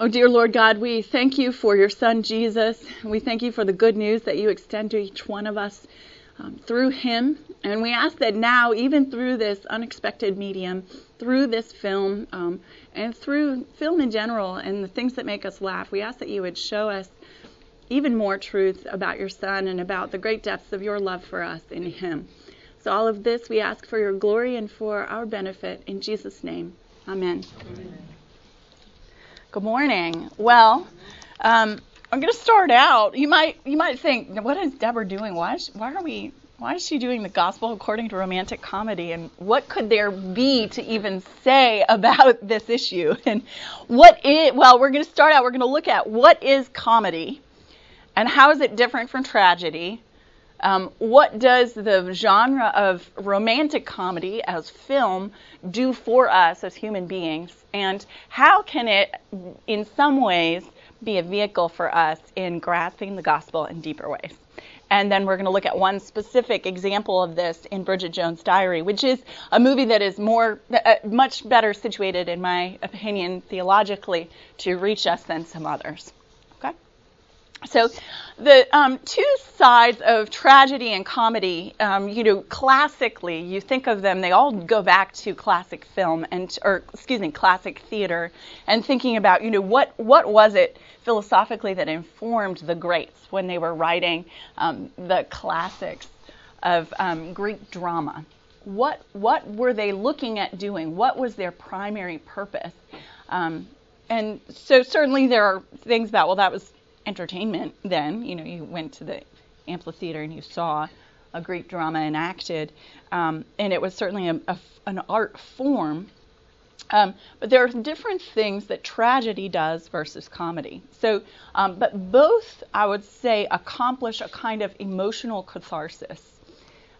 Oh, dear Lord God, we thank you for your Son Jesus. We thank you for the good news that you extend to each one of us um, through him. And we ask that now, even through this unexpected medium, through this film, um, and through film in general and the things that make us laugh, we ask that you would show us even more truth about your Son and about the great depths of your love for us in him. So, all of this we ask for your glory and for our benefit. In Jesus' name, amen. amen. Good morning. Well, um, I'm going to start out. You might you might think, what is Deborah doing? Why is, why are we why is she doing the gospel according to romantic comedy? And what could there be to even say about this issue? And what is well, we're going to start out. We're going to look at what is comedy, and how is it different from tragedy. Um, what does the genre of romantic comedy as film do for us as human beings? And how can it, in some ways, be a vehicle for us in grasping the gospel in deeper ways? And then we're going to look at one specific example of this in Bridget Jones' Diary, which is a movie that is more, uh, much better situated, in my opinion, theologically, to reach us than some others. So, the um, two sides of tragedy and comedy, um, you know, classically, you think of them, they all go back to classic film and, or excuse me, classic theater, and thinking about, you know, what what was it philosophically that informed the greats when they were writing um, the classics of um, Greek drama? What what were they looking at doing? What was their primary purpose? Um, and so certainly there are things about well that was entertainment then. You know, you went to the amphitheater and you saw a Greek drama enacted, um, and it was certainly a, a, an art form. Um, but there are different things that tragedy does versus comedy. So, um, but both, I would say, accomplish a kind of emotional catharsis.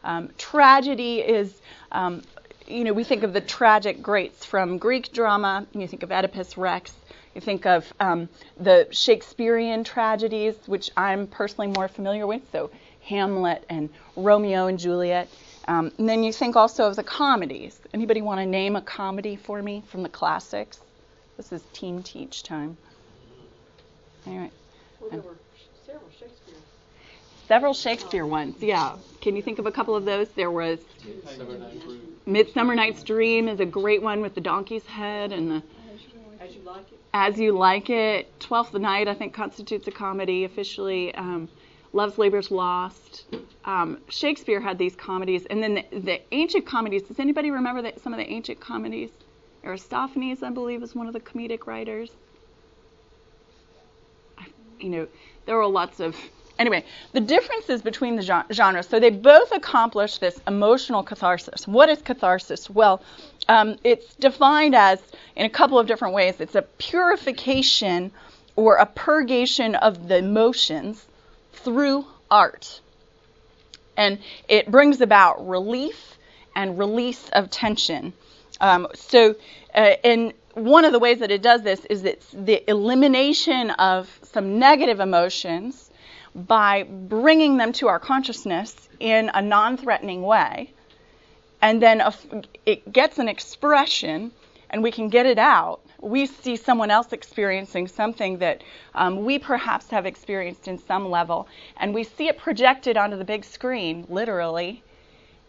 Um, tragedy is um, you know, we think of the tragic greats from Greek drama. You think of Oedipus Rex. You think of um, the Shakespearean tragedies, which I'm personally more familiar with, so Hamlet and Romeo and Juliet. Um, and then you think also of the comedies. Anybody want to name a comedy for me from the classics? This is team teach time. Anyway. Well, there were several Shakespeare. Several Shakespeare ones, yeah. Can you think of a couple of those? There was Midsummer Night's Dream is a great one with the donkey's head and the As You Like It. As You Like It. Twelfth Night, I think, constitutes a comedy officially. Um, Love's Labor's Lost. Um, Shakespeare had these comedies, and then the, the ancient comedies. Does anybody remember that some of the ancient comedies? Aristophanes, I believe, is one of the comedic writers. I, you know, there were lots of Anyway, the differences between the genres. So they both accomplish this emotional catharsis. What is catharsis? Well, um, it's defined as, in a couple of different ways, it's a purification or a purgation of the emotions through art. And it brings about relief and release of tension. Um, so, uh, and one of the ways that it does this is it's the elimination of some negative emotions by bringing them to our consciousness in a non threatening way. And then it gets an expression and we can get it out. We see someone else experiencing something that um, we perhaps have experienced in some level, and we see it projected onto the big screen, literally,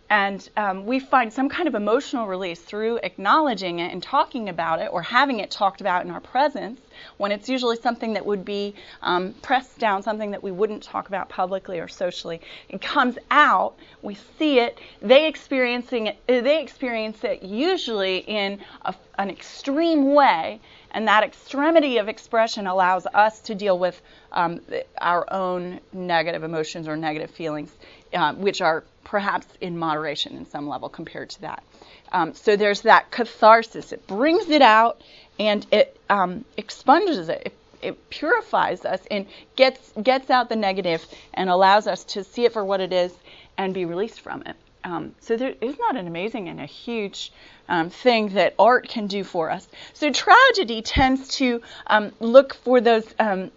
and um, we find some kind of emotional release through acknowledging it and talking about it or having it talked about in our presence when it's usually something that would be um, pressed down, something that we wouldn't talk about publicly or socially. It comes out, we see it, they experiencing it, they experience it usually in a, an extreme way, and that extremity of expression allows us to deal with um, our own negative emotions or negative feelings, uh, which are perhaps in moderation in some level compared to that. Um, so there's that catharsis. It brings it out and it um, expunges it. it. It purifies us and gets gets out the negative and allows us to see it for what it is and be released from it. Um, so there is not an amazing and a huge um, thing that art can do for us. So tragedy tends to um, look for those. Um,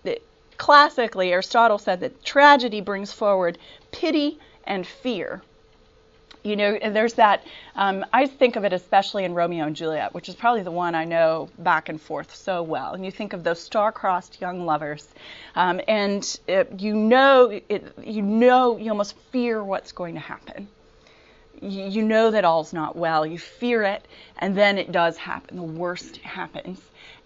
classically, Aristotle said that tragedy brings forward pity and fear. You know, there's that. Um, I think of it especially in Romeo and Juliet, which is probably the one I know back and forth so well. And you think of those star-crossed young lovers, um, and it, you know, it, you know, you almost fear what's going to happen. You, you know that all's not well. You fear it, and then it does happen. The worst happens,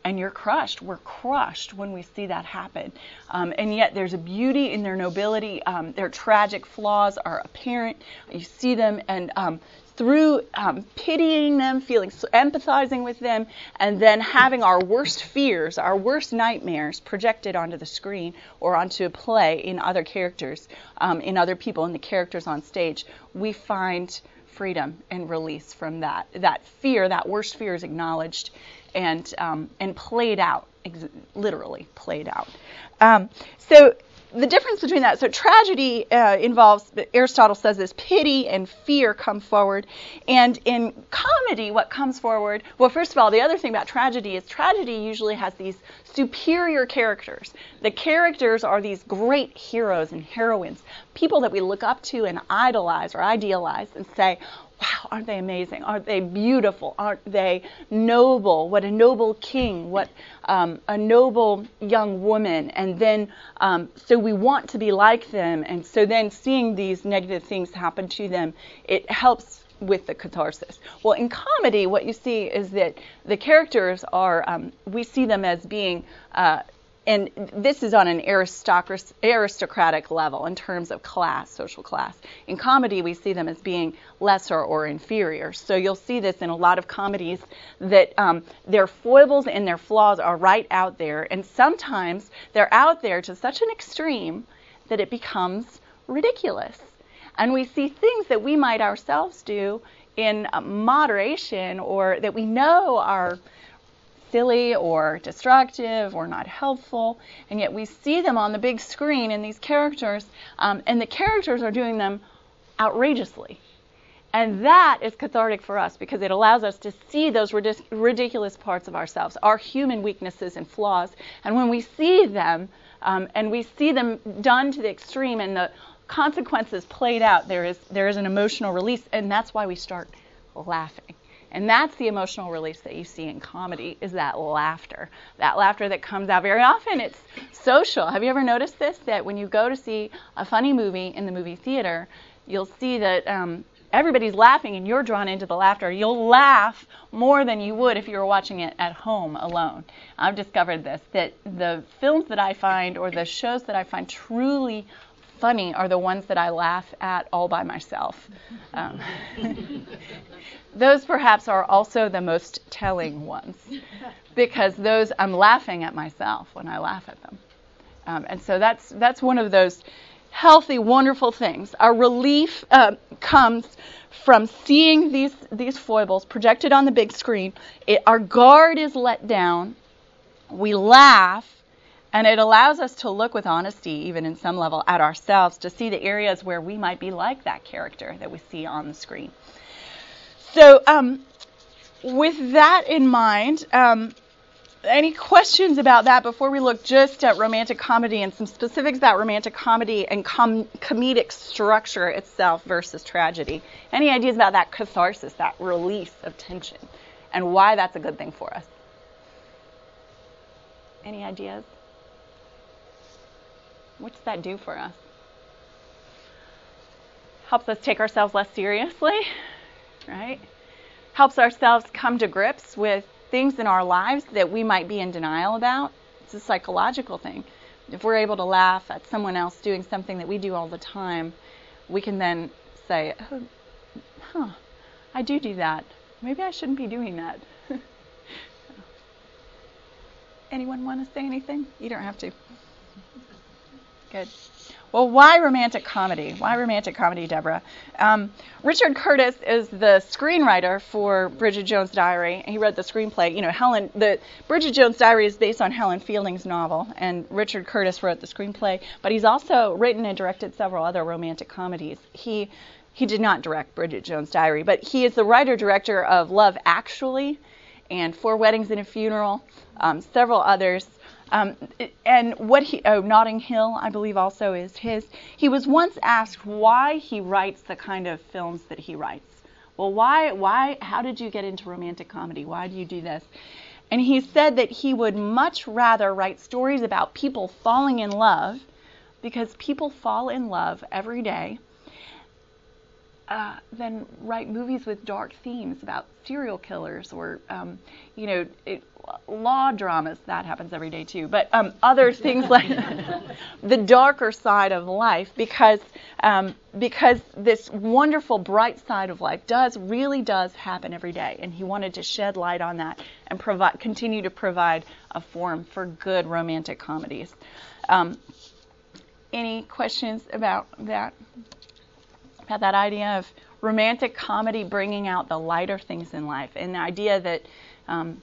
and you're crushed. We're crushed when we see that happen. Um, and yet there's a beauty in their nobility. Um, their tragic flaws are apparent. You see them, and um, through um, pitying them, feeling empathizing with them, and then having our worst fears, our worst nightmares projected onto the screen or onto a play in other characters, um, in other people, in the characters on stage, we find freedom and release from that. That fear, that worst fear, is acknowledged and um, and played out, ex- literally played out. Um, so the difference between that, so tragedy uh, involves, Aristotle says this, pity and fear come forward. And in comedy, what comes forward, well, first of all, the other thing about tragedy is tragedy usually has these superior characters. The characters are these great heroes and heroines, people that we look up to and idolize or idealize and say, wow, aren't they amazing? Aren't they beautiful? Aren't they noble? What a noble king, what um, a noble young woman. And then, um, so we want to be like them. And so then seeing these negative things happen to them, it helps with the catharsis. Well, in comedy, what you see is that the characters are, um, we see them as being uh, and this is on an aristocratic level in terms of class, social class. In comedy, we see them as being lesser or inferior. So you'll see this in a lot of comedies that um, their foibles and their flaws are right out there, and sometimes they're out there to such an extreme that it becomes ridiculous. And we see things that we might ourselves do in moderation or that we know are silly or destructive or not helpful, and yet we see them on the big screen in these characters, um, and the characters are doing them outrageously. And that is cathartic for us because it allows us to see those ridic- ridiculous parts of ourselves, our human weaknesses and flaws. And when we see them, um, and we see them done to the extreme and the consequences played out, there is, there is an emotional release, and that's why we start laughing. And that's the emotional release that you see in comedy is that laughter. That laughter that comes out very often it's social. Have you ever noticed this that when you go to see a funny movie in the movie theater, you'll see that um, everybody's laughing and you're drawn into the laughter. You'll laugh more than you would if you were watching it at home alone. I've discovered this that the films that I find or the shows that I find truly funny are the ones that I laugh at all by myself. Um, those perhaps are also the most telling ones because those I'm laughing at myself when I laugh at them. Um, and so that's that's one of those healthy, wonderful things. Our relief uh, comes from seeing these these foibles projected on the big screen. It, our guard is let down. We laugh and it allows us to look with honesty, even in some level, at ourselves to see the areas where we might be like that character that we see on the screen. So, um, with that in mind, um, any questions about that before we look just at romantic comedy and some specifics about romantic comedy and com- comedic structure itself versus tragedy? Any ideas about that catharsis, that release of tension, and why that's a good thing for us? Any ideas? What does that do for us? Helps us take ourselves less seriously, right? Helps ourselves come to grips with things in our lives that we might be in denial about. It's a psychological thing. If we're able to laugh at someone else doing something that we do all the time, we can then say, oh, huh, I do do that. Maybe I shouldn't be doing that. Anyone want to say anything? You don't have to. Good. Well, why romantic comedy? Why romantic comedy, Deborah? Um, Richard Curtis is the screenwriter for Bridget Jones' Diary. He wrote the screenplay. You know, Helen. The Bridget Jones' Diary is based on Helen Fielding's novel, and Richard Curtis wrote the screenplay. But he's also written and directed several other romantic comedies. He he did not direct Bridget Jones' Diary, but he is the writer director of Love Actually, and Four Weddings and a Funeral, um, several others. Um, and what he, oh, Notting Hill, I believe also is his. He was once asked why he writes the kind of films that he writes. Well, why, why, how did you get into romantic comedy? Why do you do this? And he said that he would much rather write stories about people falling in love because people fall in love every day uh, than write movies with dark themes about serial killers or, um, you know, it, law dramas. That happens every day too. But um, other things like the darker side of life, because um, because this wonderful bright side of life does really does happen every day, and he wanted to shed light on that and provide continue to provide a forum for good romantic comedies. Um, any questions about that? About that idea of romantic comedy bringing out the lighter things in life, and the idea that um,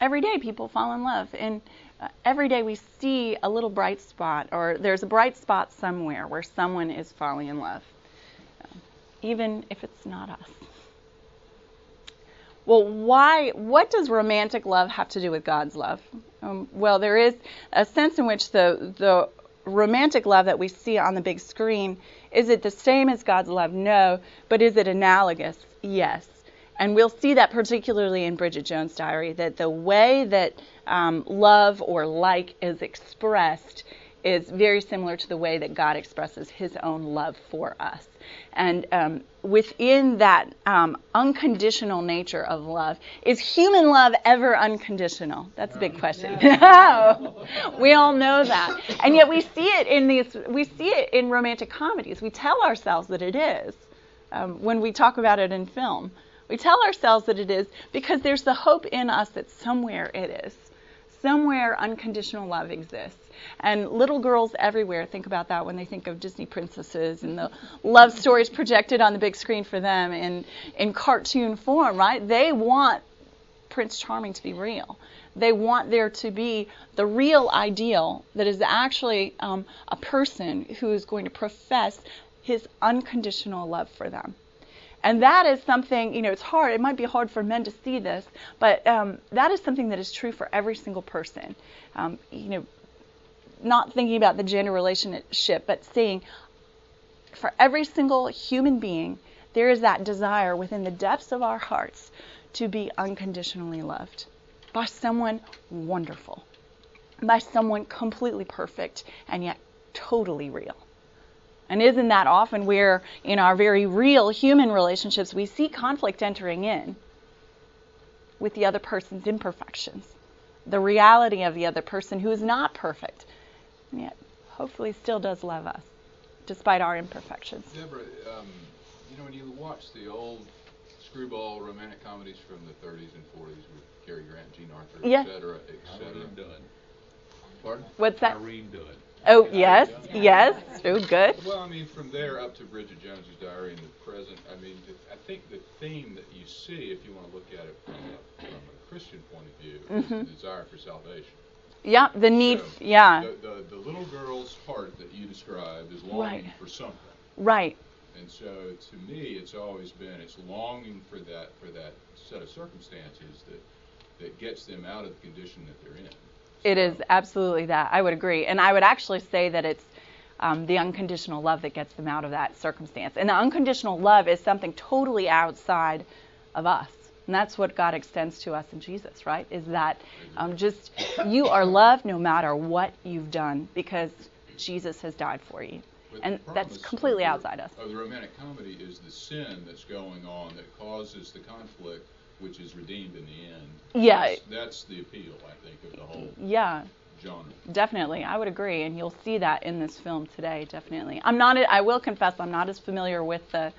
every day people fall in love, and uh, every day we see a little bright spot, or there's a bright spot somewhere where someone is falling in love, even if it's not us. Well, why? What does romantic love have to do with God's love? Um, well, there is a sense in which the the romantic love that we see on the big screen, is it the same as God's love? No. But is it analogous? Yes. And we'll see that particularly in Bridget Jones' diary, that the way that um, love or like is expressed is very similar to the way that God expresses his own love for us. And um, within that um, unconditional nature of love, is human love ever unconditional? That's a big question. No. we all know that, and yet we see it in these. We see it in romantic comedies. We tell ourselves that it is um, when we talk about it in film. We tell ourselves that it is because there's the hope in us that somewhere it is. Somewhere unconditional love exists. And little girls everywhere think about that when they think of Disney princesses and the love stories projected on the big screen for them in, in cartoon form, right? They want Prince Charming to be real. They want there to be the real ideal that is actually um, a person who is going to profess his unconditional love for them. And that is something, you know, it's hard. It might be hard for men to see this, but um, that is something that is true for every single person. Um, you know, not thinking about the gender relationship, but seeing for every single human being, there is that desire within the depths of our hearts to be unconditionally loved by someone wonderful, by someone completely perfect and yet totally real. And isn't that often where, in our very real human relationships, we see conflict entering in with the other person's imperfections, the reality of the other person who is not perfect, and yet hopefully still does love us, despite our imperfections. Deborah, um, you know, when you watch the old screwball romantic comedies from the 30s and 40s with Cary Grant, Jean Arthur, yeah. et cetera, et cetera. Irene Dunne. Pardon? What's that? Irene Dunne. Oh, yes, yes. Oh, good. Well, I mean, from there up to Bridget Jones's Diary in the present, I mean, I think the theme that you see, if you want to look at it from a, from a Christian point of view, Mm-hmm. is the desire for salvation. Yeah, the need, So, yeah, The, the, the little girl's heart that you described is longing Right. for something. right. And so, to me, it's always been it's longing for that for that set of circumstances that that gets them out of the condition that they're in. It is absolutely that. I would agree. And I would actually say that it's um, the unconditional love that gets them out of that circumstance. And the unconditional love is something totally outside of us. And that's what God extends to us in Jesus, right? Is that um, just you are loved no matter what you've done because Jesus has died for you. but And that's completely the- outside us. Of the romantic comedy is the sin that's going on that causes the conflict, which is redeemed in the end. Yeah. That's, that's the appeal, I think, of the whole Yeah, genre. Definitely, I would agree, and you'll see that in this film today. Definitely, I'm not. I will confess, I'm not as familiar with the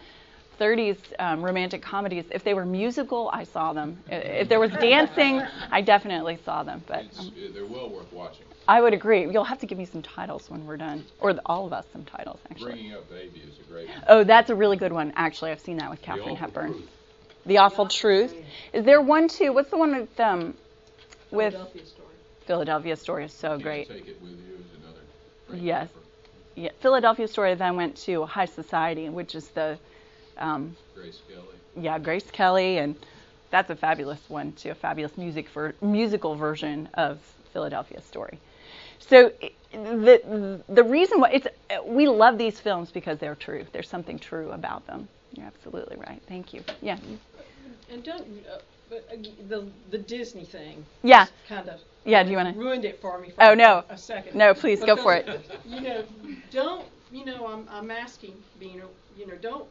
30s um, romantic comedies. If they were musical, I saw them. If there was dancing, I definitely saw them. But um, they're well worth watching. I would agree. You'll have to give me some titles when we're done, or the, all of us some titles actually. Bringing Up Baby is a great one. Oh, that's a really good one. Actually, I've seen that with The Katharine Hepburn. Truth. The Awful Truth. Is there one too? What's the one with um with Philadelphia story. Philadelphia Story is so You great. Take It With You is another. great Yes. effort. Yeah, Philadelphia Story then went to High Society, which is the, um, Grace Kelly. yeah, Grace Kelly, and that's a fabulous one too, a fabulous music for musical version of Philadelphia Story. so the the reason why it's we love these films because they're true. There's something true about them. You're absolutely right. Thank you. Yeah. And don't, uh, but uh, the the Disney thing. Yeah. Kind of. Yeah. Do you want to? Ruined it for me. For Oh no. A second. No, please go for it. You know, don't. You know, I'm I'm asking, being, you know, don't.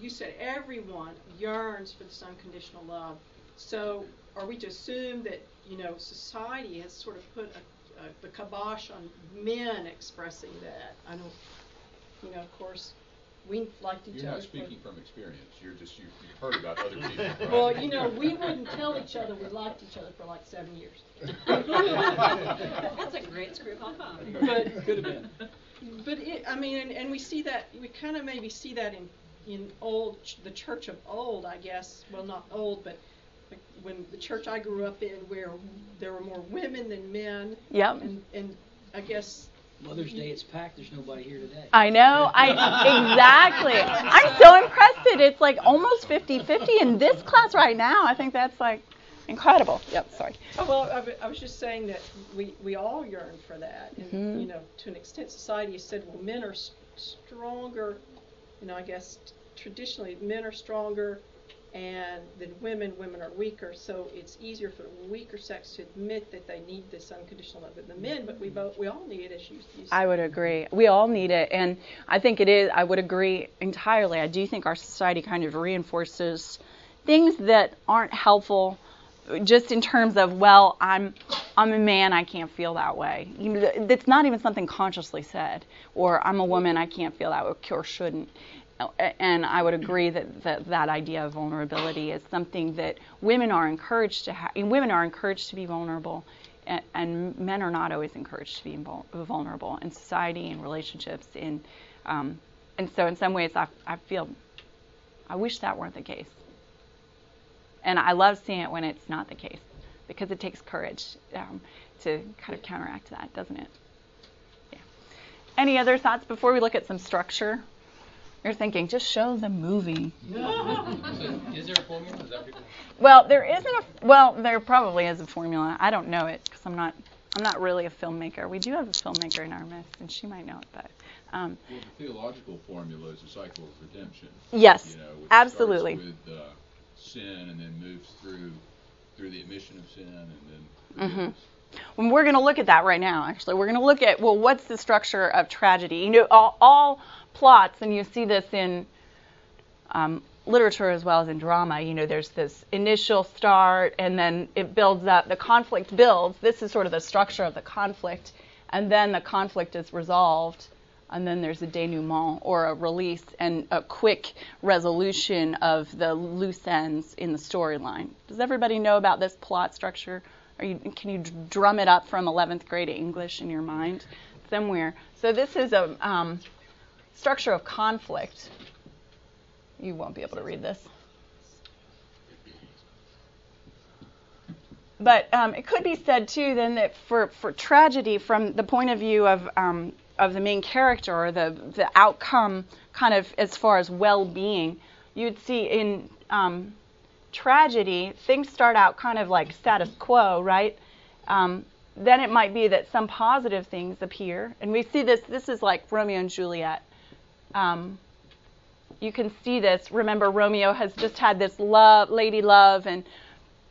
You said everyone yearns for this unconditional love. So are we to assume that you know society has sort of put a, a, the kibosh on men expressing that? I don't. You know, of course, we liked each You're other. not speaking from experience, you're just, you- you've heard about other people. right? Well, you know, we wouldn't tell each other we liked each other for like seven years. That's a great screw pop But- Could have been. But it, I mean, and, and we see that, we kind of maybe see that in, in old, ch- the church of old, I guess, well, not old, but when the church I grew up in, where there were more women than men. Yep. And, and I guess, Mother's Day, it's packed. There's nobody here today. I know. I exactly. I'm so impressed that it's like almost 50-50 in this class right now. I think that's like incredible. Yep. Sorry. oh, well, I was just saying that we, we all yearn for that. And, Mhm. you know, to an extent, society has said, well, men are stronger, you know, I guess traditionally, men are stronger and than women, women are weaker, so it's easier for the weaker sex to admit that they need this unconditional love than the men, but we both, we all need it, as you, you I would agree. We all need it, and I think it is. I would agree entirely. I do think our society kind of reinforces things that aren't helpful, just in terms of, well, I'm, I'm a man, I can't feel that way. Know, that's not even something consciously said. Or I'm a woman, I can't feel that way, or shouldn't. And I would agree that, that that idea of vulnerability is something that women are encouraged to have. Women are encouraged to be vulnerable, and, and men are not always encouraged to be vulnerable in society and relationships. In, um, and so, in some ways, I, I feel I wish that weren't the case. And I love seeing it when it's not the case because it takes courage um, to kind of counteract that, doesn't it? Yeah. Any other thoughts before we look at some structure? You're thinking, just show the movie. Is there a formula? Is that what Well, there isn't a well, there probably is a formula. I don't know it because I'm not I'm not really a filmmaker. We do have a filmmaker in our midst, and she might know it, but um, Well, the theological formula is a cycle of redemption. yes, You know, which absolutely. with uh, sin and then moves through through the admission of sin and then Mhm. forgiveness. Well, we're going to look at that right now. Actually, we're going to look at well, what's the structure of tragedy? You know, all, all plots, and you see this in um, literature as well as in drama. You know, there's this initial start, and then it builds up. The conflict builds. This is sort of the structure of the conflict, and then the conflict is resolved, and then there's a denouement or a release and a quick resolution of the loose ends in the storyline. Does everybody know about this plot structure? You, can you drum it up from 11th grade English in your mind somewhere? So this is a um, structure of conflict. You won't be able to read this. But um, it could be said too then that for, for tragedy, from the point of view of um, of the main character or the the outcome, kind of as far as well-being, you'd see in um, tragedy things start out kind of like status quo, right? Um, then it might be that some positive things appear, and we see this. This is like Romeo and Juliet. Um, you can see this. Remember, Romeo has just had this love, lady love, and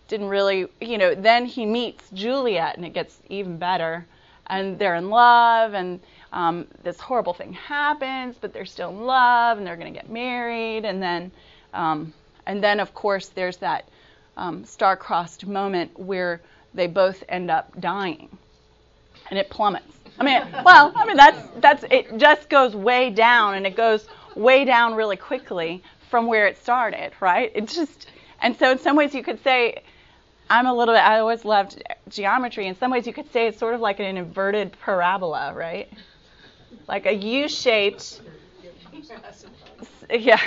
didn't really, you know. Then he meets Juliet, and it gets even better. And they're in love, and um, this horrible thing happens, but they're still in love, and they're going to get married. And then, um, and then of course, there's that um, star-crossed moment where they both end up dying, and it plummets. I mean, well, I mean that's that's it. Just goes way down, and it goes way down really quickly from where it started, right? It just, and so in some ways you could say, I'm a little bit. I always loved geometry. In some ways you could say it's sort of like an inverted parabola, right? Like a U-shaped, yeah,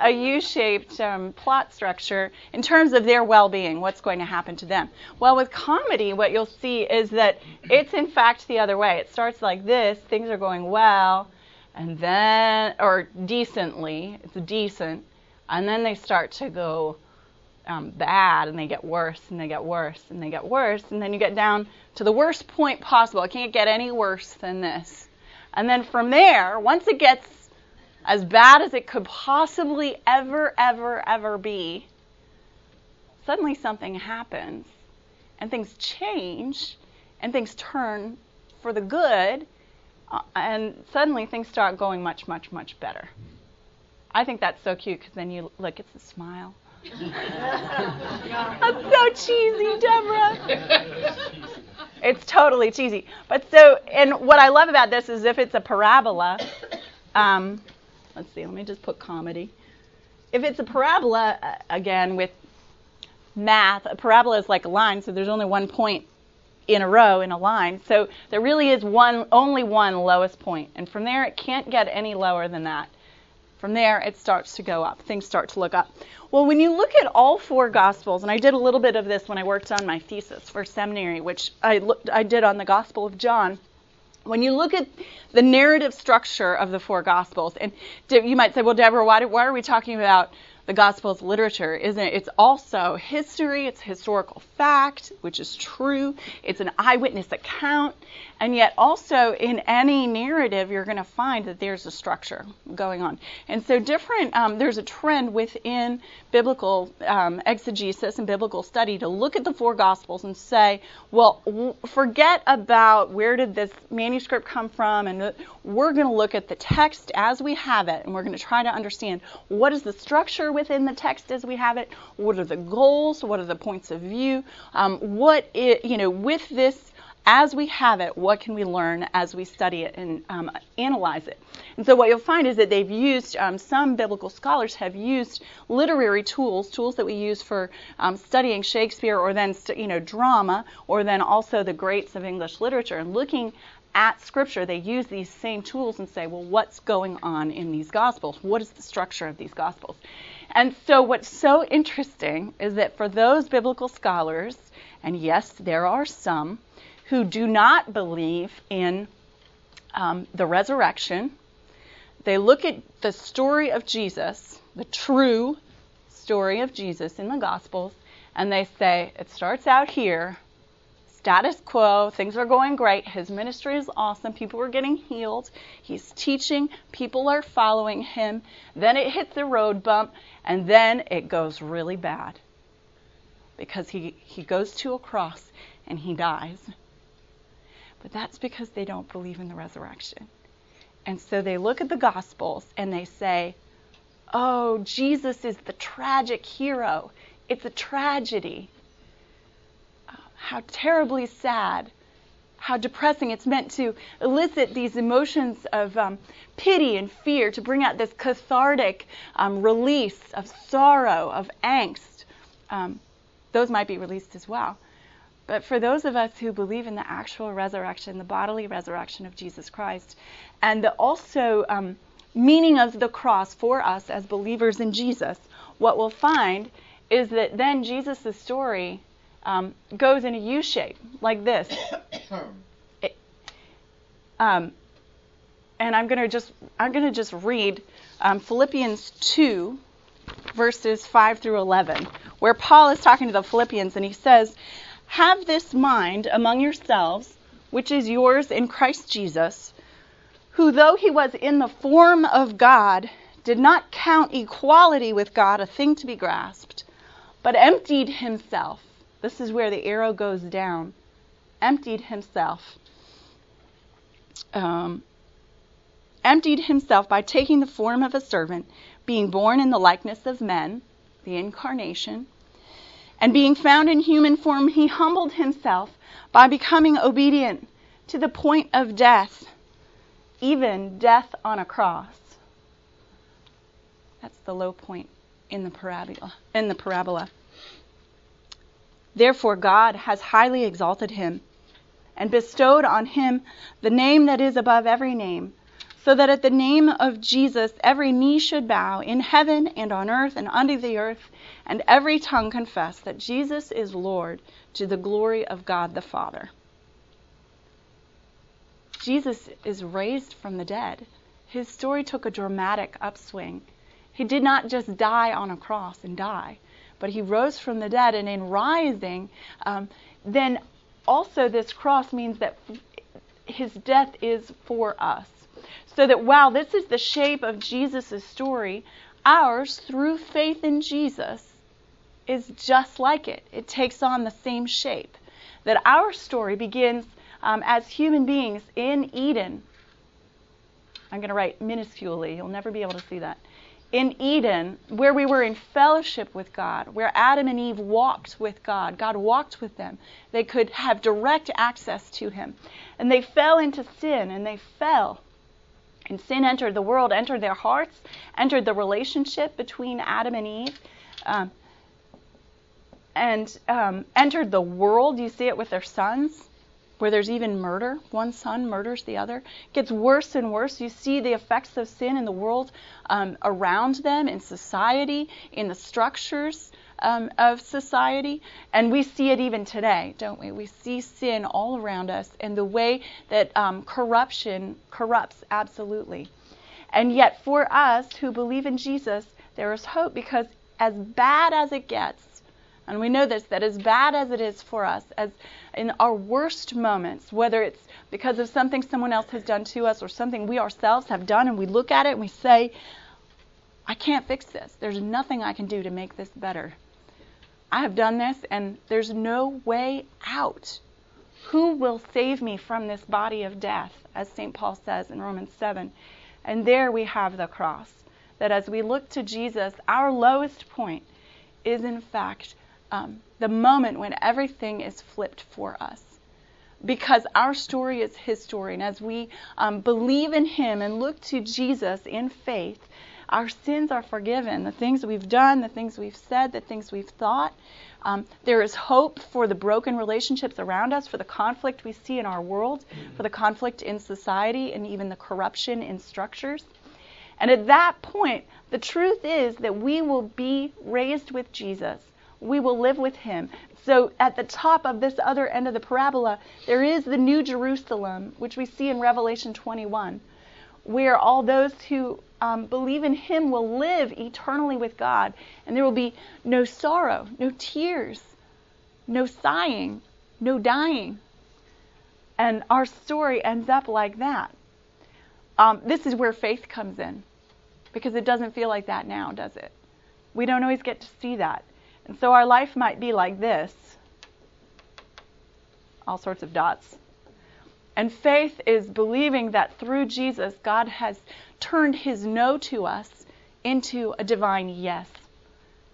a U-shaped um, plot structure in terms of their well-being. What's going to happen to them? Well, with comedy, what you'll see is that it's in fact the other way. It starts like this. Things are going well, and then, or decently, it's decent, and then they start to go um, bad and they get worse and they get worse and they get worse. And then you get down to the worst point possible. It can't get any worse than this. And then from there, once it gets as bad as it could possibly ever, ever, ever be, suddenly something happens and things change and things turn for the good uh, and suddenly things start going much, much, much better. I think that's so cute because then you look, it's a smile. that's so cheesy, Deborah. it's totally cheesy. But so, and what I love about this is if it's a parabola, um, let's see, let me just put comedy. If it's a parabola, uh, again, with math, a parabola is like a line, so there's only one point in a row in a line. So there really is one, only one lowest point, and from there it can't get any lower than that. From there it starts to go up. Things start to look up. Well, when you look at all four Gospels, and I did a little bit of this when I worked on my thesis for seminary, which I looked, I did on the Gospel of John. When you look at the narrative structure of the four Gospels, and you might say, well, Deborah, why, why are we talking about the Gospels literature, isn't it? It's also history, it's historical fact, which is true, it's an eyewitness account, and yet also in any narrative, you're going to find that there's a structure going on. And so, different, um, there's a trend within biblical um, exegesis and biblical study to look at the four Gospels and say, well, w- forget about where did this manuscript come from, and the, we're going to look at the text as we have it, and we're going to try to understand what is the structure within the text as we have it, what are the goals, what are the points of view, um, what it, you know, with this as we have it, what can we learn as we study it and um, analyze it? And so, what you'll find is that they've used, um, some biblical scholars have used literary tools, tools that we use for um, studying Shakespeare or then, you know, drama, or then also the greats of English literature, and looking at Scripture, they use these same tools and say, well, what's going on in these Gospels? What is the structure of these Gospels? And so, what's so interesting is that for those biblical scholars, and yes, there are some who do not believe in um, the resurrection, they look at the story of Jesus, the true story of Jesus in the Gospels, and they say, it starts out here, status quo, things are going great, his ministry is awesome, people are getting healed, he's teaching, people are following him, then it hits the road bump, and then it goes really bad. Because he, he goes to a cross and he dies. But that's because they don't believe in the resurrection. And so they look at the Gospels and they say, oh, Jesus is the tragic hero. It's a tragedy how terribly sad, how depressing. It's meant to elicit these emotions of um, pity and fear, to bring out this cathartic um, release of sorrow, of angst. Um, those might be released as well. But for those of us who believe in the actual resurrection, the bodily resurrection of Jesus Christ, and the also um, meaning of the cross for us as believers in Jesus, what we'll find is that then Jesus' story um, goes in a U shape like this. It, um, and I'm going to just I'm going to just read um, Philippians 2 verses 5 through 11, where Paul is talking to the Philippians and he says, "Have this mind among yourselves, which is yours in Christ Jesus, who though he was in the form of God, did not count equality with God a thing to be grasped, but emptied himself." This is where the arrow goes down. Emptied himself. Um, emptied himself by taking the form of a servant, being born in the likeness of men, the incarnation, and being found in human form, he humbled himself by becoming obedient to the point of death, even death on a cross. That's the low point in the parabola. In the parabola. Therefore, God has highly exalted him and bestowed on him the name that is above every name, so that at the name of Jesus every knee should bow in heaven and on earth and under the earth, and every tongue confess that Jesus is Lord to the glory of God the Father. Jesus is raised from the dead. His story took a dramatic upswing. He did not just die on a cross and die, but he rose from the dead, and in rising, um, then also this cross means that his death is for us. So that while this is the shape of Jesus' story, ours, through faith in Jesus, is just like it. It takes on the same shape. That our story begins um, as human beings in Eden. I'm going to write minusculely, you'll never be able to see that. In Eden, where we were in fellowship with God, where Adam and Eve walked with God, God walked with them. They could have direct access to Him. And they fell into sin, and they fell. And sin entered the world, entered their hearts, entered the relationship between Adam and Eve. Um, and um, entered the world. You see it with their sons, where there's even murder. One son murders the other. It gets worse and worse. You see the effects of sin in the world um, around them, in society, in the structures um, of society. And we see it even today, don't we? We see sin all around us and the way that um, corruption corrupts absolutely. And yet, for us who believe in Jesus, there is hope because as bad as it gets, and we know this that as bad as it is for us, as in our worst moments, whether it's because of something someone else has done to us or something we ourselves have done, and we look at it and we say, I can't fix this. There's nothing I can do to make this better. I have done this, and there's no way out. Who will save me from this body of death, as St. Paul says in Romans 7? And there we have the cross. That as we look to Jesus, our lowest point is in fact um, the moment when everything is flipped for us. Because our story is His story. And as we um, believe in Him and look to Jesus in faith, our sins are forgiven. The things we've done, the things we've said, the things we've thought. Um, there is hope for the broken relationships around us, for the conflict we see in our world, for the conflict in society, and even the corruption in structures. And at that point, the truth is that we will be raised with Jesus we will live with him. So at the top of this other end of the parabola, there is the New Jerusalem, which we see in Revelation 21, where all those who um, believe in him will live eternally with God. And there will be no sorrow, no tears, no sighing, no dying. And our story ends up like that. Um, this is where faith comes in because it doesn't feel like that now, does it? We don't always get to see that. And so our life might be like this all sorts of dots. And faith is believing that through Jesus, God has turned his no to us into a divine yes.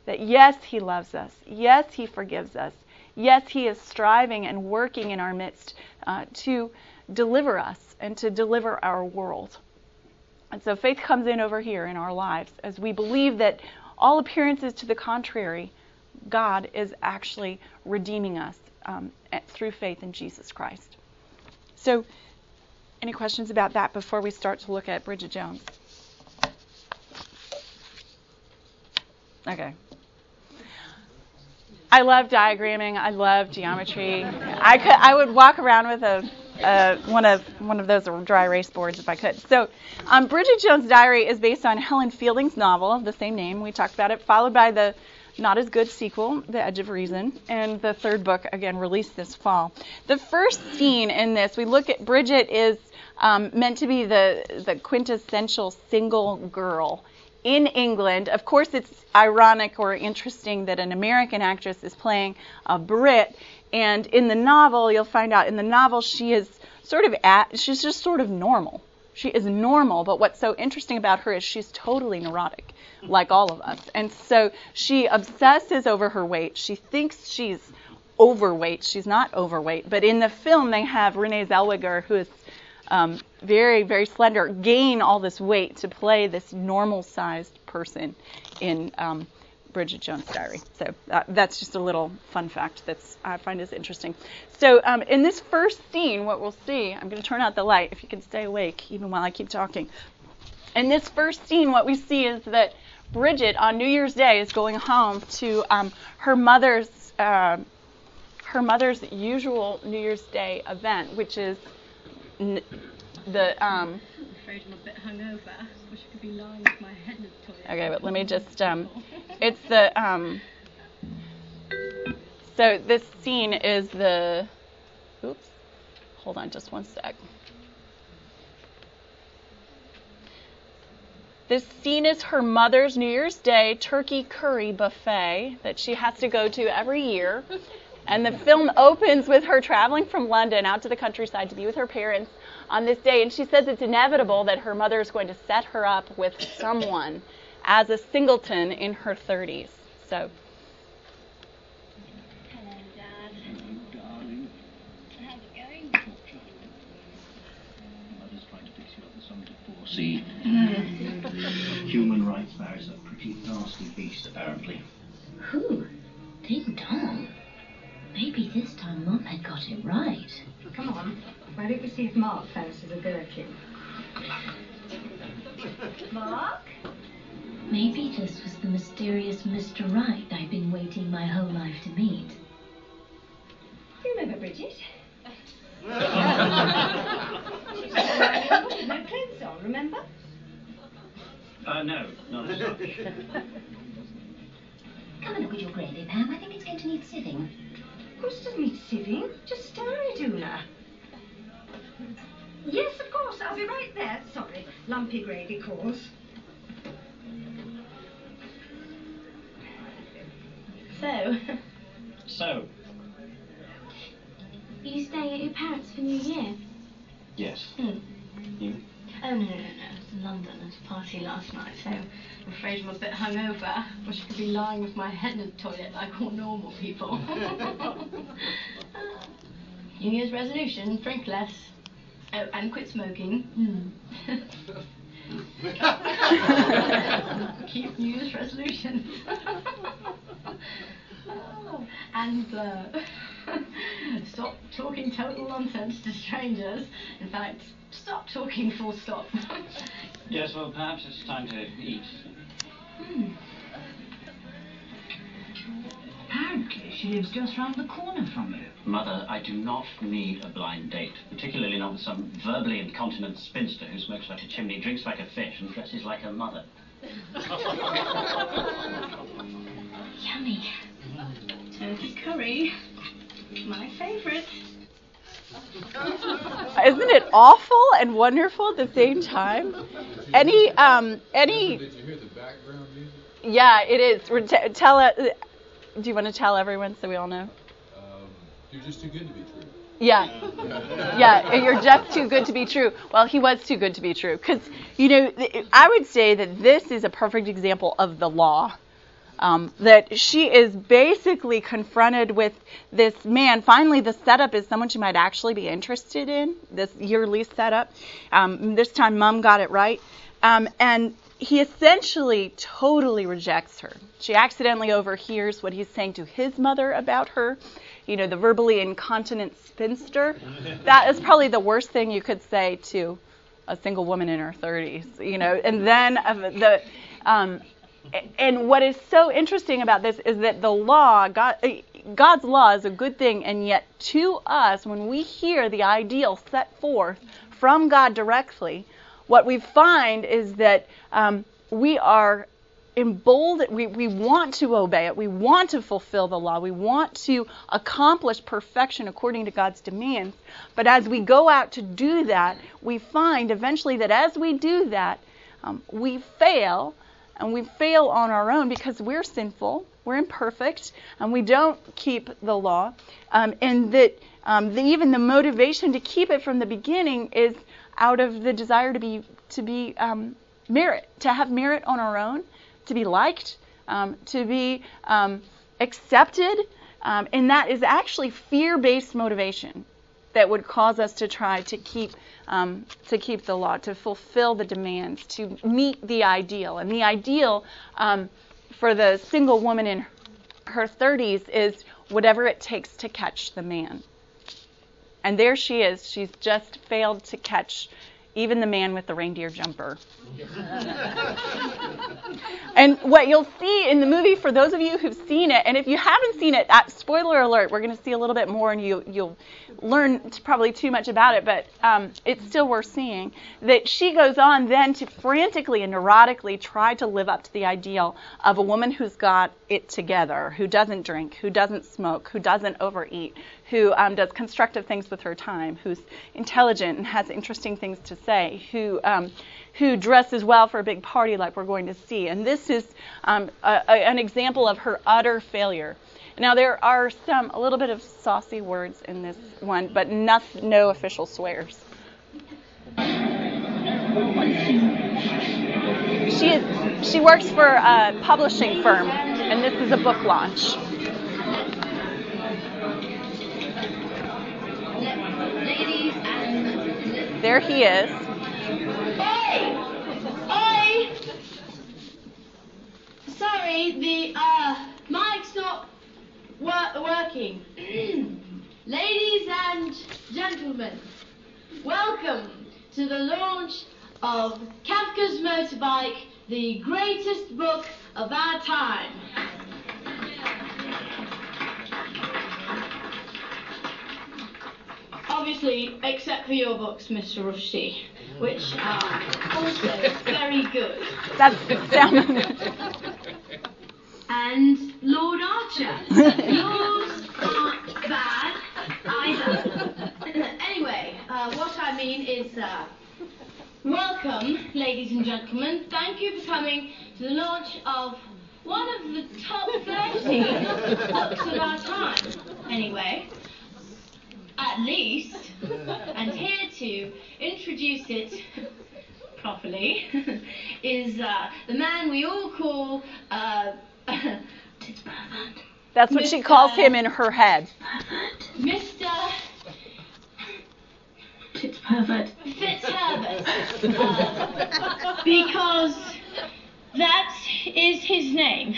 That yes, he loves us. Yes, he forgives us. Yes, he is striving and working in our midst uh, to deliver us and to deliver our world. And so faith comes in over here in our lives as we believe that all appearances to the contrary God is actually redeeming us um, through faith in Jesus Christ. So, any questions about that before we start to look at Bridget Jones? Okay. I love diagramming. I love geometry. I could I would walk around with a one of one of those dry erase boards if I could. So, um, Bridget Jones' Diary is based on Helen Fielding's novel of the same name. We talked about it, followed by the not as good sequel, The Edge of Reason, and the third book, again, released this fall. The first scene in this, we look at Bridget is um, meant to be the, the quintessential single girl in England. Of course, it's ironic or interesting that an American actress is playing a Brit, and in the novel, you'll find out in the novel she is sort of at, she's just sort of normal. She is normal, but what's so interesting about her is she's totally neurotic like all of us. And so she obsesses over her weight. She thinks she's overweight. She's not overweight. But in the film, they have Renee Zellweger, who is um, very, very slender, gain all this weight to play this normal sized person in um, Bridget Jones' Diary. So uh, that's just a little fun fact that I find is interesting. So um, in this first scene, what we'll see, I'm going to turn out the light if you can stay awake even while I keep talking. In this first scene, what we see is that Bridget on New Year's Day is going home to um, her mother's uh, her mother's usual New Year's Day event, which is n- the. Um, I'm afraid I'm a bit hungover. Wish I could be lying with my head in the toilet. Okay, but let me just. Um, it's the. Um, So this scene is the. Oops. Hold on just one sec. This scene is her mother's New Year's Day turkey curry buffet that she has to go to every year. And the film opens with her traveling from London out to the countryside to be with her parents on this day. And she says it's inevitable that her mother is going to set her up with someone as a singleton in her 30s. So. Hello, Dad. Darling, How's it going? mother's trying to fix you up with something to foresee. Human rights there is a pretty nasty beast, apparently. Who? Ding dong. Maybe this time Mum had got it right. Come on. Why don't we see if Mark fancies a gherkin? Mark? Maybe this was the mysterious Mr. Right I've been waiting my whole life to meet. You remember Bridget? She's wearing no clothes on, remember? Uh, no, not as such. Come and look at your gravy, Pam. I think it's going to need sieving. Of course it doesn't need sieving. Just stir it, Una. Yes, of course. I'll be right there. Sorry. Lumpy gravy, course. So, So, you staying at your parents' for New Year? yes. Hmm. You? Oh, no, no, no. I was in London at a party last night, so I'm afraid I'm a bit hungover. Wish I could be lying with my head in the toilet like all normal people. New Year's resolution, drink less. Oh, and quit smoking. Hmm. Keep New Year's resolution. And blur. stop talking total nonsense to strangers. In fact, stop talking full stop. Yes, well, perhaps it's time to eat. Hmm. Apparently, she lives just round the corner from you. Mother, I do not need a blind date, particularly not with some verbally incontinent spinster who smokes like a chimney, drinks like a fish, and dresses like her mother. Turkey curry. My favourite. Isn't it awful and wonderful at the same time? Any um any Did you hear the background music? yeah, it is. We're t- tell it. Do you want to tell everyone so we all know? Um, you're just too good to be true. Yeah. Yeah, you're just too good to be true. Well, he was too good to be true. Because, you know, I would say that this is a perfect example of the law. Um, that she is basically confronted with this man. Finally, the setup is someone she might actually be interested in, this yearly setup. Um, this time, mom got it right. Um, and he essentially totally rejects her. She accidentally overhears what he's saying to his mother about her. You know, the verbally incontinent spinster. That is probably the worst thing you could say to a single woman in her 30s. You know, and then uh, the. Um, and what is so interesting about this is that the law, God, God's law is a good thing, and yet to us, when we hear the ideal set forth from God directly, what we find is that um, we are emboldened, we, we want to obey it, we want to fulfill the law, we want to accomplish perfection according to God's demands. But as we go out to do that, we find eventually that as we do that, um, we fail, and we fail on our own because we're sinful, we're imperfect, and we don't keep the law. Um, and that um, the, even the motivation to keep it from the beginning is out of the desire to be to be um, merit, to have merit on our own, to be liked, um, to be um, accepted, um, and that is actually fear-based motivation that would cause us to try to keep um, to keep the law, to fulfill the demands, to meet the ideal. And the ideal um, for the single woman in her 30s is whatever it takes to catch the man. And there she is. She's just failed to catch even the man with the reindeer jumper. and what you'll see in the movie, for those of you who've seen it, and if you haven't seen it, uh, spoiler alert, we're going to see a little bit more, and you, you'll learn probably too much about it, but um, it's still worth seeing. That she goes on then to frantically and neurotically try to live up to the ideal of a woman who's got it together, who doesn't drink, who doesn't smoke, who doesn't overeat, who um, does constructive things with her time, who's intelligent and has interesting things to say, who um, who dresses well for a big party like we're going to see. And this is um, a, a, an example of her utter failure. Now there are some a little bit of saucy words in this one, but no, no official swears. She is she works for a publishing firm, and this is a book launch. There he is. Oi! Sorry, the uh, mic's not wor- working. Ladies and gentlemen, welcome to the launch of Kafka's Motorbike, the greatest book of our time. Obviously, except for your books, Mr. Rushdie, which are also very good. That's down And Lord Archer. Yours aren't bad either. anyway, uh, what I mean is, uh, welcome, ladies and gentlemen. Thank you for coming to the launch of one of the top 30 books of our time. Anyway, at least. And here to introduce it properly is uh, the man we all call uh, That's what she calls him in her head. Mr. Fitzpervert. Fitzherbert. Uh, because that is his name.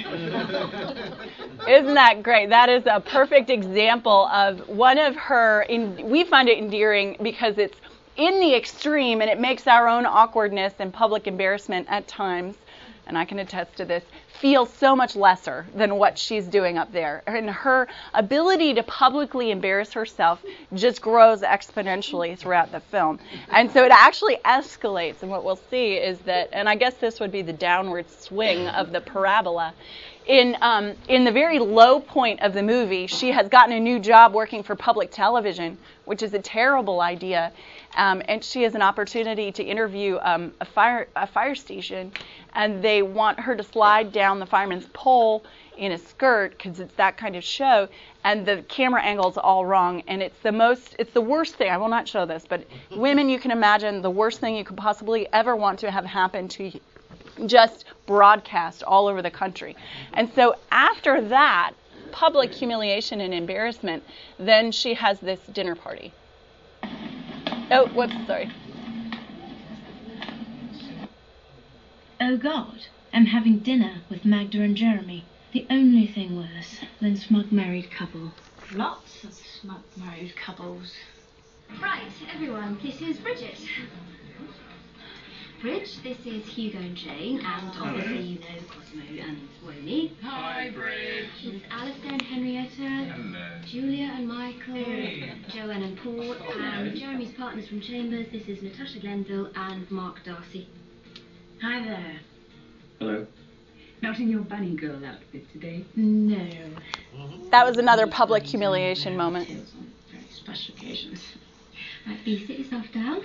Isn't that great? That is a perfect example of one of her. In, we find it endearing because it's in the extreme and it makes our own awkwardness and public embarrassment at times, and I can attest to this, feel so much lesser than what she's doing up there. And her ability to publicly embarrass herself just grows exponentially throughout the film. And so it actually escalates, and what we'll see is that, and I guess this would be the downward swing of the parabola. In, um, in the very low point of the movie, she has gotten a new job working for public television, which is a terrible idea. Um, and she has an opportunity to interview um, a fire a fire station, and they want her to slide down the fireman's pole in a skirt because it's that kind of show, and the camera angle's all wrong, and it's the most it's the worst thing. I will not show this, but women, you can imagine the worst thing you could possibly ever want to have happen to just broadcast all over the country. And so after that public humiliation and embarrassment, then she has this dinner party. Oh, whoops, sorry. Oh God, I'm having dinner with Magda and Jeremy. The only thing worse than smug married couple. Lots of smug married couples. Right, everyone, this is Bridget. Bridge, this is Hugo and Jane, and obviously you know Cosmo and Woney. Hi, Bridge. This is Alistair and Henrietta, Hello. Julia and Michael, Joanne and Paul, and Jeremy's partners from Chambers. This is Natasha Glenville and Mark Darcy. Hi there. Hello. Not in your bunny girl outfit today. No. That was another public humiliation moment. Very special occasions. Right, Bea, sit yourself down.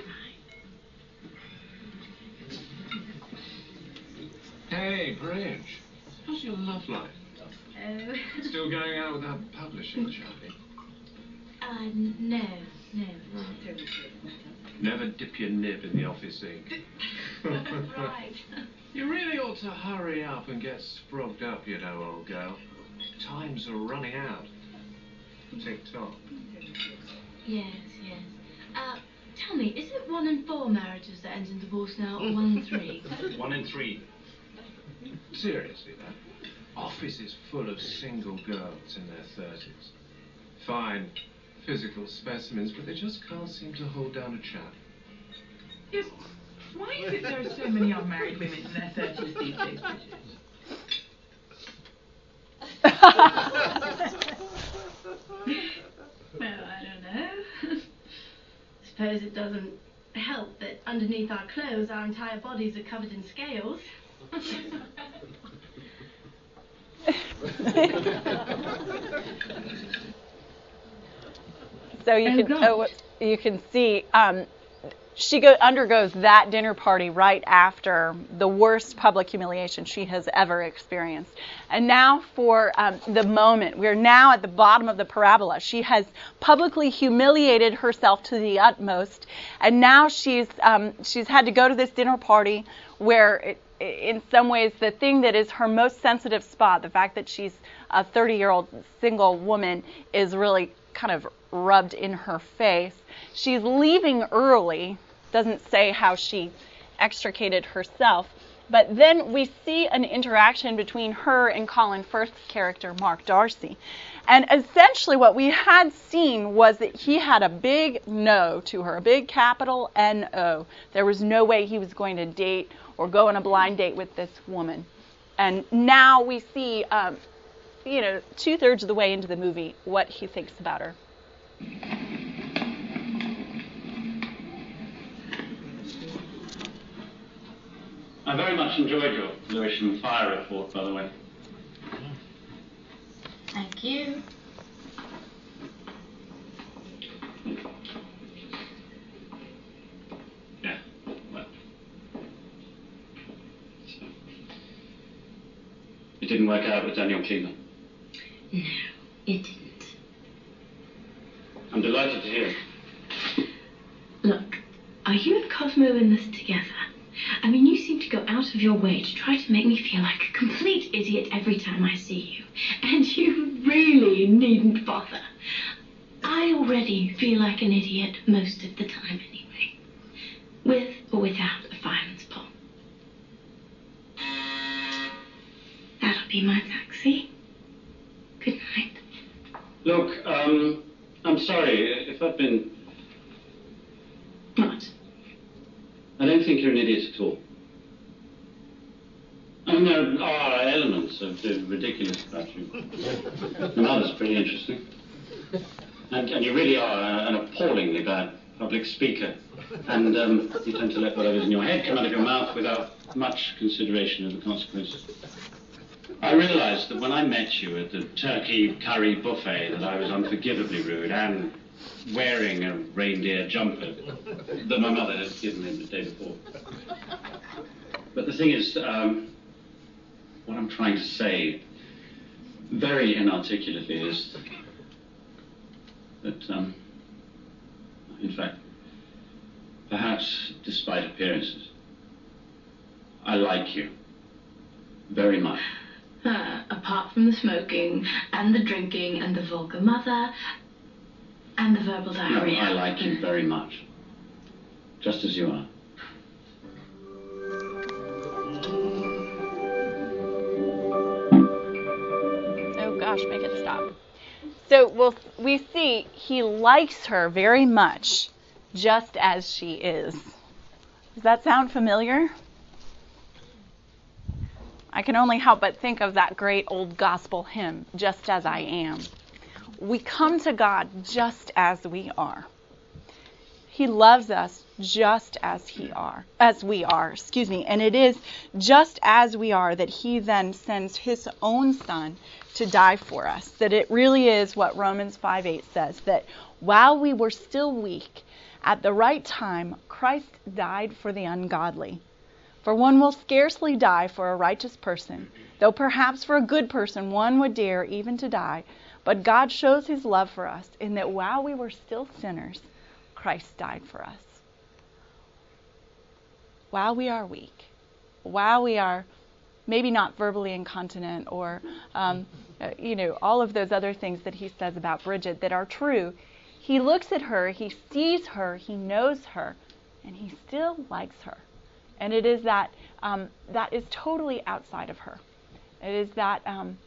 Hey, Bridge. How's your love life? Oh. Still going out with that publishing Charlie? Uh, no, no. Never dip your nib in the office ink. Right. You really ought to hurry up and get sprogged up, you know, old girl. Times are running out. Tick tock. Yes, yes. Uh, tell me, is it one in four marriages that ends in divorce now, or one in three? One in three. Seriously, though. Office is full of single girls in their thirties. Fine physical specimens, but they just can't seem to hold down a chap. Yes. Why is it there are so many unmarried women in their 30s these days, well, I don't know. Suppose it doesn't help that underneath our clothes our entire bodies are covered in scales. So you can oh, you can see um, she go, undergoes that dinner party right after the worst public humiliation she has ever experienced. And now for um, the moment, we're now at the bottom of the parabola. She has publicly humiliated herself to the utmost, and now she's um, she's had to go to this dinner party where. It, in some ways, the thing that is her most sensitive spot, the fact that she's a 30 year old single woman, is really kind of rubbed in her face. She's leaving early, doesn't say how she extricated herself, but then we see an interaction between her and Colin Firth's character, Mark Darcy. And essentially, what we had seen was that he had a big no to her, a big capital N O. There was no way he was going to date or go on a blind date with this woman. And now we see, um, you know, two thirds of the way into the movie, what he thinks about her. I very much enjoyed your Lewisham fire report, by the way. Thank you. Yeah, well. So, it didn't work out with Daniel Cleaver. No, it didn't. I'm delighted to hear it. Look, are you and Cosmo in this together? I mean, you seem to go out of your way to try to make me feel like a complete idiot every time I see you. And you really needn't bother. I already feel like an idiot most of the time anyway. With or without be my taxi. Good night. Look, um, I'm sorry if I've been. What? I don't think you're an idiot at all. Mean, there are elements of the ridiculous about you. and others pretty interesting. And, and you really are an appallingly bad public speaker. And um, you tend to let whatever's in your head come out of your mouth without much consideration of the consequences. I realized that when I met you at the turkey curry buffet that I was unforgivably rude and wearing a reindeer jumper that my mother had given me the day before. But the thing is, um, what I'm trying to say very inarticulately is that, um, in fact, perhaps despite appearances, I like you very much. Uh, apart from the smoking and the drinking and the vulgar mother and the verbal diarrhea. No. I like you very much, just as you are. Oh gosh, make it stop. So we'll, we see he likes her very much, just as she is. Does that sound familiar? I can only help but think of that great old gospel hymn, Just as I Am. We come to God just as we are. He loves us just as he are, as we are, excuse me. And it is just as we are that he then sends his own son to die for us. That it really is what Romans 5:8 says that while we were still weak, at the right time Christ died for the ungodly. For one will scarcely die for a righteous person, though perhaps for a good person one would dare even to die. But God shows his love for us in that while we were still sinners, Christ died for us. While we are weak, while we are maybe not verbally incontinent or, um, uh, you know, all of those other things that he says about Bridget that are true, he looks at her, he sees her, he knows her, and he still likes her. And it is that um, that is totally outside of her. It is that um,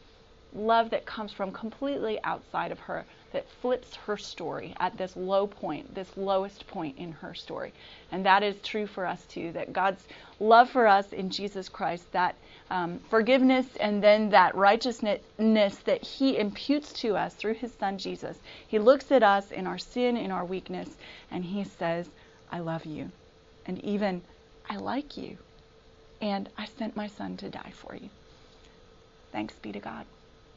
love that comes from completely outside of her, that flips her story at this low point, this lowest point in her story. And that is true for us too, that God's love for us in Jesus Christ, that um, forgiveness and then that righteousness that He imputes to us through His Son Jesus. He looks at us in our sin, in our weakness, and He says, I love you. And even, I like you. And I sent my Son to die for you. Thanks be to God.